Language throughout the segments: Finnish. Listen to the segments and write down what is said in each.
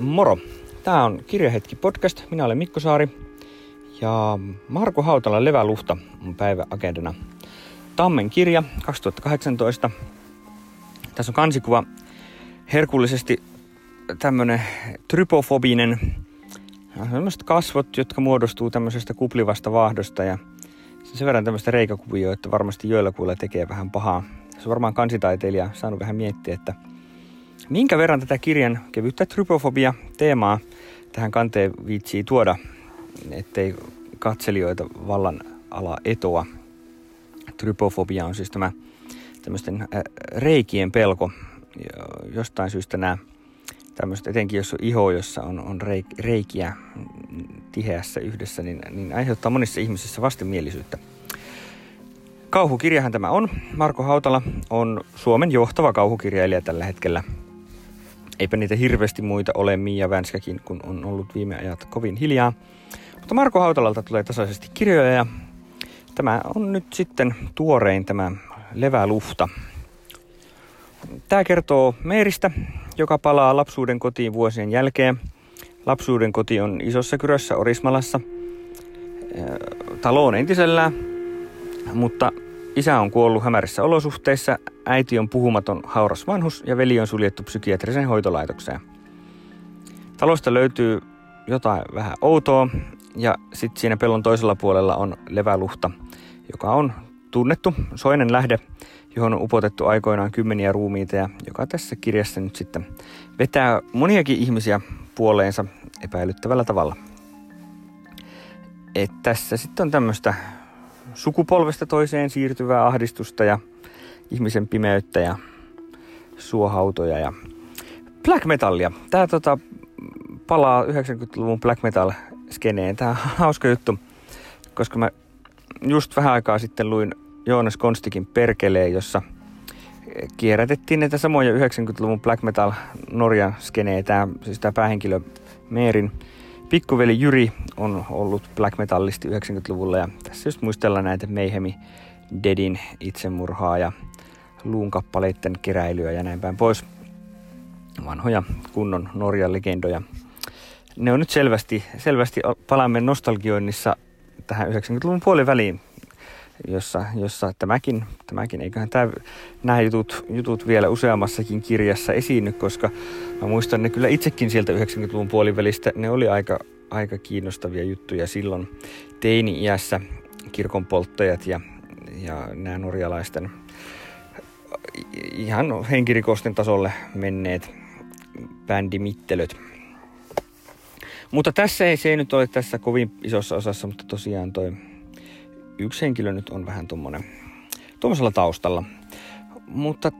Moro! Tämä on Kirjahetki podcast. Minä olen Mikko Saari ja Marko Hautala Leväluhta on päiväagendana. Tammen kirja 2018. Tässä on kansikuva herkullisesti tämmönen trypofobinen sellaiset kasvot, jotka muodostuu tämmöisestä kuplivasta vaahdosta ja sen verran tämmöistä reikäkuvioa, että varmasti joillakuilla tekee vähän pahaa. Se on varmaan kansitaiteilija saanut vähän miettiä, että minkä verran tätä kirjan kevyttä trypofobia teemaa tähän kanteen viitsii tuoda, ettei katselijoita vallan ala etoa. Trypofobia on siis tämä tämmöisten reikien pelko. Jostain syystä nämä tämmöiset, etenkin jos on iho, jossa on, on reikiä tiheässä yhdessä, niin, niin aiheuttaa monissa ihmisissä vastenmielisyyttä. Kauhukirjahan tämä on. Marko Hautala on Suomen johtava kauhukirjailija tällä hetkellä – Eipä niitä hirveästi muita ole, Mia Vänskäkin, kun on ollut viime ajat kovin hiljaa. Mutta Marko Hautalalta tulee tasaisesti kirjoja ja tämä on nyt sitten tuorein tämä Levälufta. Tämä kertoo Meeristä, joka palaa lapsuuden kotiin vuosien jälkeen. Lapsuuden koti on Isossa Kyrössä Orismalassa. Talo on entisellään, mutta Isä on kuollut hämärissä olosuhteissa, äiti on puhumaton hauras vanhus ja veli on suljettu psykiatrisen hoitolaitokseen. Talosta löytyy jotain vähän outoa ja sitten siinä pellon toisella puolella on leväluhta, joka on tunnettu soinen lähde, johon on upotettu aikoinaan kymmeniä ruumiita ja joka tässä kirjassa nyt sitten vetää moniakin ihmisiä puoleensa epäilyttävällä tavalla. Et tässä sitten on tämmöistä sukupolvesta toiseen siirtyvää ahdistusta ja ihmisen pimeyttä ja suohautoja ja black metallia. Tää tota, palaa 90-luvun black metal skeneen. Tää on hauska juttu, koska mä just vähän aikaa sitten luin Joonas Konstikin Perkeleen, jossa kierrätettiin näitä samoja 90-luvun black metal Norjan skeneen. Tää, siis tää päähenkilö Meerin pikkuveli Jyri on ollut black metallisti 90-luvulla ja tässä just muistellaan näitä Mayhemi Deadin itsemurhaa ja luun kappaleiden keräilyä ja näin päin pois. Vanhoja kunnon Norjan legendoja. Ne on nyt selvästi, selvästi palaamme nostalgioinnissa tähän 90-luvun puoliväliin, jossa, jossa tämäkin, tämäkin eiköhän tämä, nämä jutut, jutut vielä useammassakin kirjassa esiinny, koska mä muistan ne kyllä itsekin sieltä 90-luvun puolivälistä, ne oli aika, aika kiinnostavia juttuja silloin teini-iässä, kirkonpolttajat ja, ja nämä norjalaisten ihan henkirikosten tasolle menneet bändimittelöt. Mutta tässä ei, se ei nyt ole tässä kovin isossa osassa, mutta tosiaan toi yksi henkilö nyt on vähän tuommoinen tuommoisella taustalla. Mutta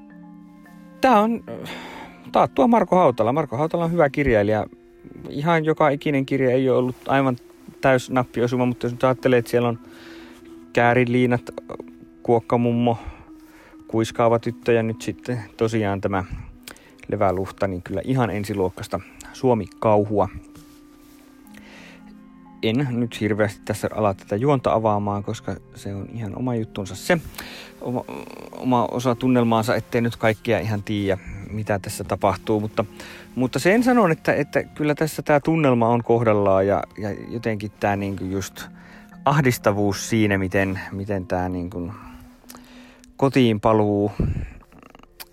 tämä on taattua Marko Hautala. Marko Hautala on hyvä kirjailija. Ihan joka ikinen kirja ei ole ollut aivan täys nappiosuma, mutta jos nyt ajattelee, että siellä on kääriliinat, kuokkamummo, kuiskaava tyttö ja nyt sitten tosiaan tämä leväluhta, niin kyllä ihan ensiluokkasta Suomi-kauhua en nyt hirveästi tässä ala tätä juonta avaamaan, koska se on ihan oma juttunsa se. Oma, oma osa tunnelmaansa, ettei nyt kaikkea ihan tiedä, mitä tässä tapahtuu. Mutta, mutta sen sanon, että, että kyllä tässä tämä tunnelma on kohdallaan ja, ja jotenkin tämä niinku just ahdistavuus siinä, miten, miten tämä niinku kotiin paluu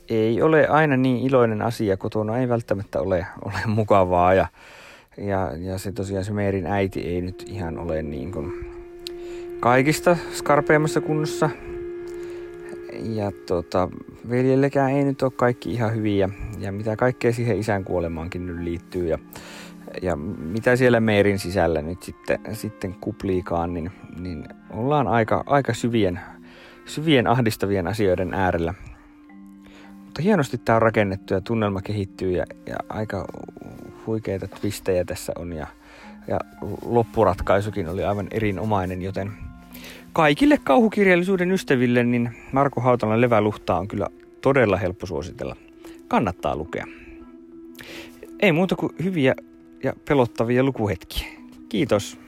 ei ole aina niin iloinen asia. Kotona ei välttämättä ole, ole mukavaa ja ja, ja se tosiaan se Meerin äiti ei nyt ihan ole niin kuin kaikista skarpeimmassa kunnossa. Ja tota, veljellekään ei nyt ole kaikki ihan hyviä. Ja mitä kaikkea siihen isän kuolemaankin nyt liittyy. Ja, ja mitä siellä Meerin sisällä nyt sitten, sitten kupliikaan, niin, niin ollaan aika, aika syvien, syvien ahdistavien asioiden äärellä. Mutta hienosti tämä on rakennettu ja tunnelma kehittyy ja, ja aika huikeita twistejä tässä on ja, ja loppuratkaisukin oli aivan erinomainen, joten kaikille kauhukirjallisuuden ystäville niin Marko Hautalan Leväluhtaa on kyllä todella helppo suositella. Kannattaa lukea. Ei muuta kuin hyviä ja pelottavia lukuhetkiä. Kiitos.